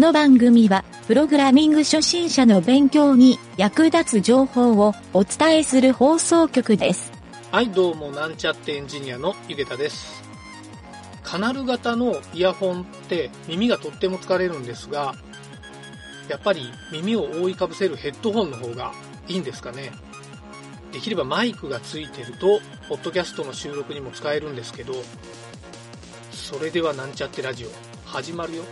この番組は、プログラミング初心者の勉強に役立つ情報をお伝えする放送局です。はい、どうも、なんちゃってエンジニアのゆげたです。カナル型のイヤホンって耳がとっても疲れるんですが、やっぱり耳を覆いかぶせるヘッドホンの方がいいんですかね。できればマイクがついてると、ポッドキャストの収録にも使えるんですけど、それではなんちゃってラジオ、始まるよ。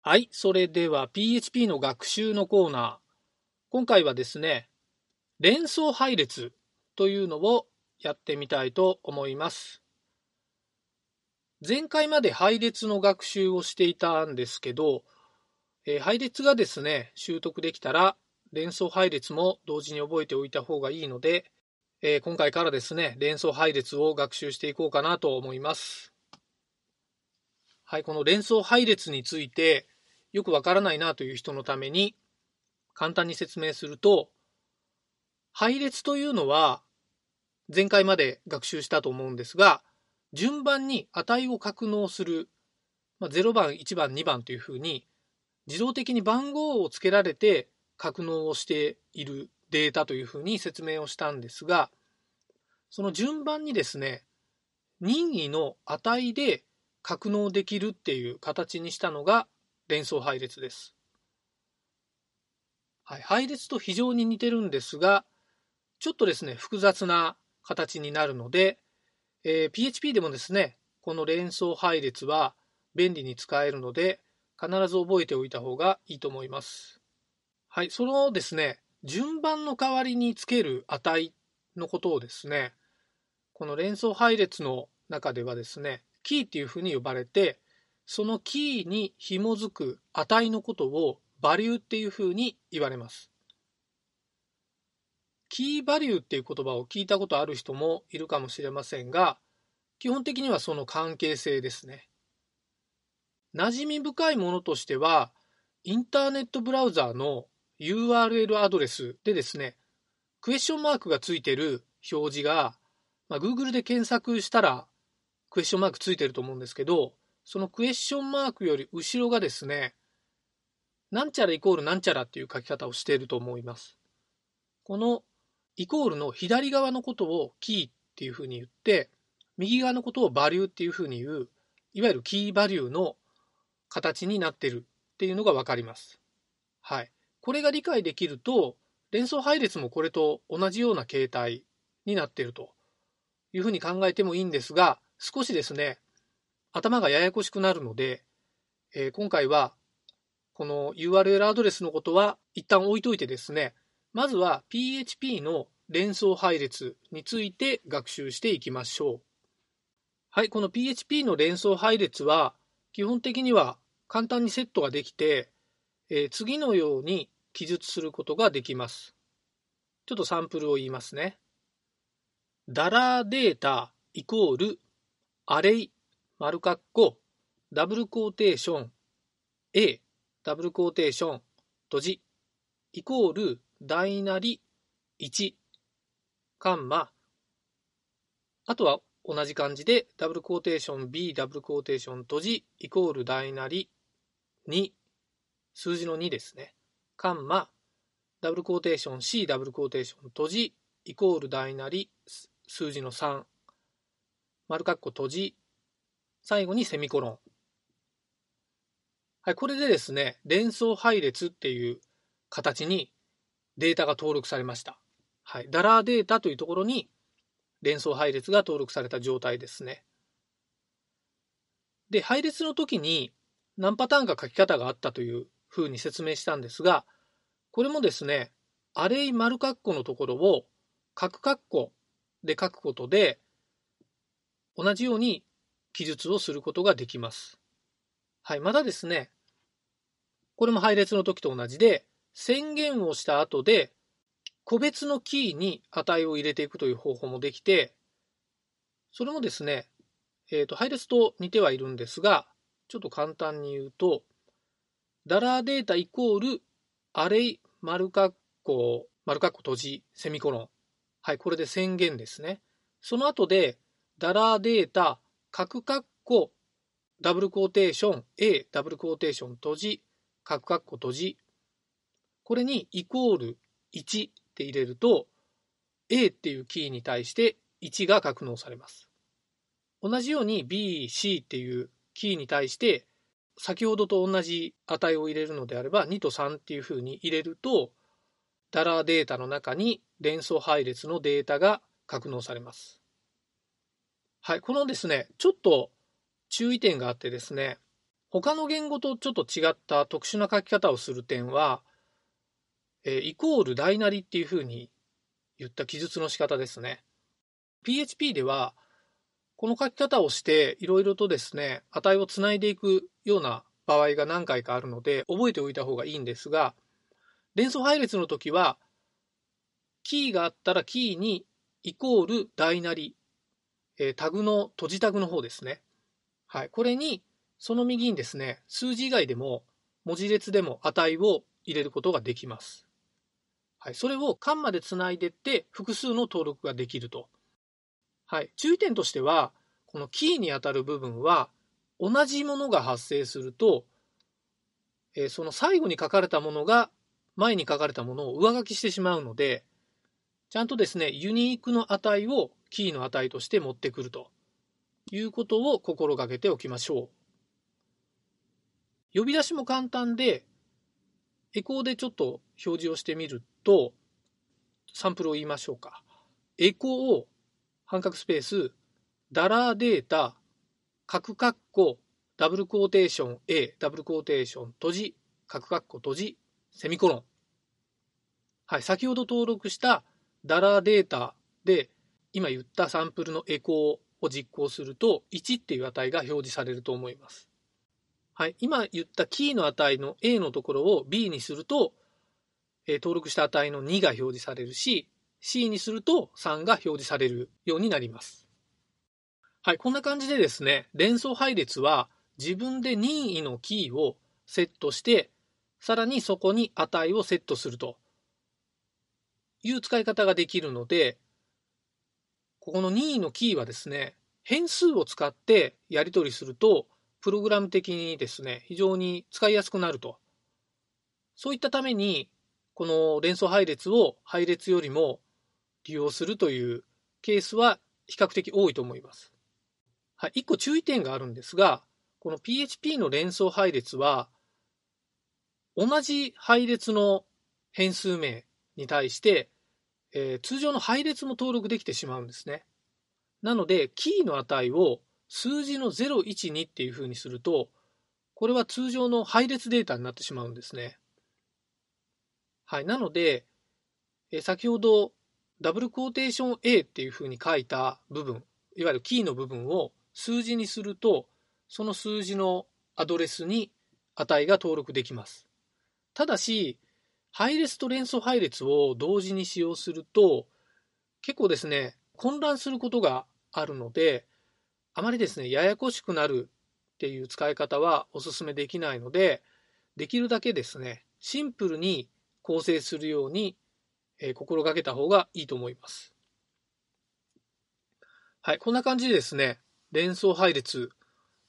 はい、それでは PHP の学習のコーナー。今回はですね、連想配列というのをやってみたいと思います。前回まで配列の学習をしていたんですけど、えー配列がですね、習得できたら連想配列も同時に覚えておいた方がいいので、えー今回からですね、連想配列を学習していこうかなと思います。はい、この連想配列についてよくわからないなという人のために簡単に説明すると、配列というのは前回まで学習したと思うんですが、順番に値を格納する、まあ、0番、1番、2番というふうに自動的に番号をつけられて格納をしているデータというふうに説明をしたんですが、その順番にですね、任意の値で格納できるっていう形にしたのが連想配列です。はい、配列と非常に似てるんですが、ちょっとですね、複雑な形になるので、えー PHP でもですね、この連想配列は便利に使えるので、必ず覚えておいた方がいいと思います。はい、そのですね、順番の代わりにつける値のことをですね、この連想配列の中ではですね、キーっていうふうに呼ばれて、そのキーに紐づく値のことをバリューっていうふうに言われます。キーバリューっていう言葉を聞いたことある人もいるかもしれませんが、基本的にはその関係性ですね。馴染み深いものとしては、インターネットブラウザーの URL アドレスでですね、クエスチョンマークがついてる表示が、まあ、Google で検索したらクエスチョンマークついてると思うんですけど、そのクエスチョンマークより後ろがですね、なんちゃらイコールなんちゃらっていう書き方をしていると思います。このイコールの左側のことをキーっていうふうに言って、右側のことをバリューっていうふうに言う、いわゆるキーバリューの形になってるっていうのがわかります。はい。これが理解できると、連想配列もこれと同じような形態になっているというふうに考えてもいいんですが、少しですね、頭がややこしくなるので、えー今回はこの URL アドレスのことは一旦置いといてですね、まずは PHP の連想配列について学習していきましょう。はい、この PHP の連想配列は基本的には簡単にセットができて、えー次のように記述することができます。ちょっとサンプルを言いますね。ダラーデータイコールアレイ丸括弧ダブルコーテーション A ダブルコーテーション閉じイコール大なり1カンマあとは同じ感じでダブルコーテーション B ダブルコーテーション閉じイコール大なり2数字の2ですねカンマダブルコーテーション C ダブルコーテーション閉じイコール大なり数字の3丸括弧閉じ最後にセミコロンはい、これでですね、連想配列っていう形にデータが登録されました。はい、ダラーデータというところに連想配列が登録された状態ですね。で、配列の時に何パターンか書き方があったというふうに説明したんですが、これもですね、アレイ丸括弧のところを角括弧で書くことで、同じように記述をすることができます。はい、またですね、これも配列の時と同じで、宣言をした後で、個別のキーに値を入れていくという方法もできて、それもですね、えーと配列と似てはいるんですが、ちょっと簡単に言うと、ダラーデータイコールアレイ丸括弧、丸括弧閉じ、セミコロン。はい、これで宣言ですね。その後で、ダラーデータ、角括弧、ダブルコーテーション、A、ダブルコーテーション閉じ、角括弧閉じ。これにイコール1って入れると、A っていうキーに対して1が格納されます。同じように B、C っていうキーに対して先ほどと同じ値を入れるのであれば2と3っていうふうに入れるとダラーデータの中に連想配列のデータが格納されます。はい、このですね、ちょっと注意点があってですね、他の言語とちょっと違った特殊な書き方をする点は、えー、イコール大なりっていうふうに言った記述の仕方ですね。PHP では、この書き方をしていろいろとですね、値をつないでいくような場合が何回かあるので、覚えておいた方がいいんですが、連想配列の時は、キーがあったらキーにイコール大なり、えー、タグの閉じタグの方ですね。はい。これに、その右にですね、数字以外でも文字列でも値を入れることができます。はい。それを間までつないでって複数の登録ができると。はい。注意点としては、このキーにあたる部分は同じものが発生すると、えー、その最後に書かれたものが前に書かれたものを上書きしてしまうので、ちゃんとですね、ユニークの値をキーの値として持ってくるということを心がけておきましょう。呼び出しも簡単で、エコーでちょっと表示をしてみると、サンプルを言いましょうか。エコーを、半角スペース、ダラーデータ、角括弧、ダブルコーテーション A、ダブルコーテーション閉じ、角括弧閉じ、セミコロン。はい、先ほど登録したダラーデータで今言ったサンプルのエコーを実行すると1っていう値が表示されると思います。はい、今言ったキーの値の A のところを B にすると、え、登録した値の2が表示されるし C にすると3が表示されるようになります。はい、こんな感じでですね、連想配列は自分で任意のキーをセットしてさらにそこに値をセットするという使い方ができるので、ここの任意のキーはですね、変数を使ってやり取りすると、プログラム的にですね、非常に使いやすくなると。そういったために、この連想配列を配列よりも利用するというケースは比較的多いと思います。はい、1個注意点があるんですが、この PHP の連想配列は、同じ配列の変数名に対して、えー、通常の配列も登録できてしまうんですね。なので、キーの値を数字の012っていうふうにすると、これは通常の配列データになってしまうんですね。はい。なので、え、先ほどダブルコーテーション A っていうふうに書いた部分、いわゆるキーの部分を数字にすると、その数字のアドレスに値が登録できます。ただし、配列と連想配列を同時に使用すると、結構ですね、混乱することがあるので、あまりですね、ややこしくなるっていう使い方はお勧めできないので、できるだけですね、シンプルに構成するように、えー、心がけた方がいいと思います。はい、こんな感じでですね、連想配列、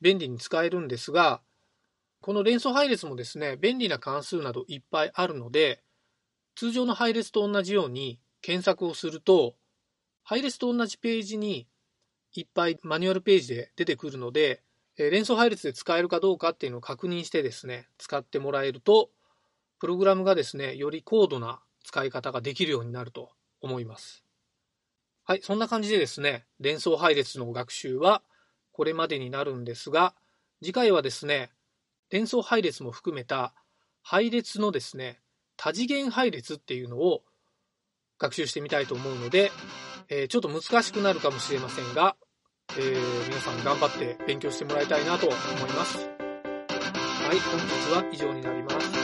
便利に使えるんですが、この連想配列もですね、便利な関数などいっぱいあるので、通常の配列と同じように検索をすると、配列と同じページにいっぱいマニュアルページで出てくるので、連想配列で使えるかどうかっていうのを確認してですね、使ってもらえると、プログラムがですね、より高度な使い方ができるようになると思います。はい、そんな感じでですね、連想配列の学習はこれまでになるんですが、次回はですね、連想配列も含めた配列のですね、多次元配列っていうのを学習してみたいと思うので、えー、ちょっと難しくなるかもしれませんが、えー、皆さん頑張って勉強してもらいたいなと思います。はい、本日は以上になります。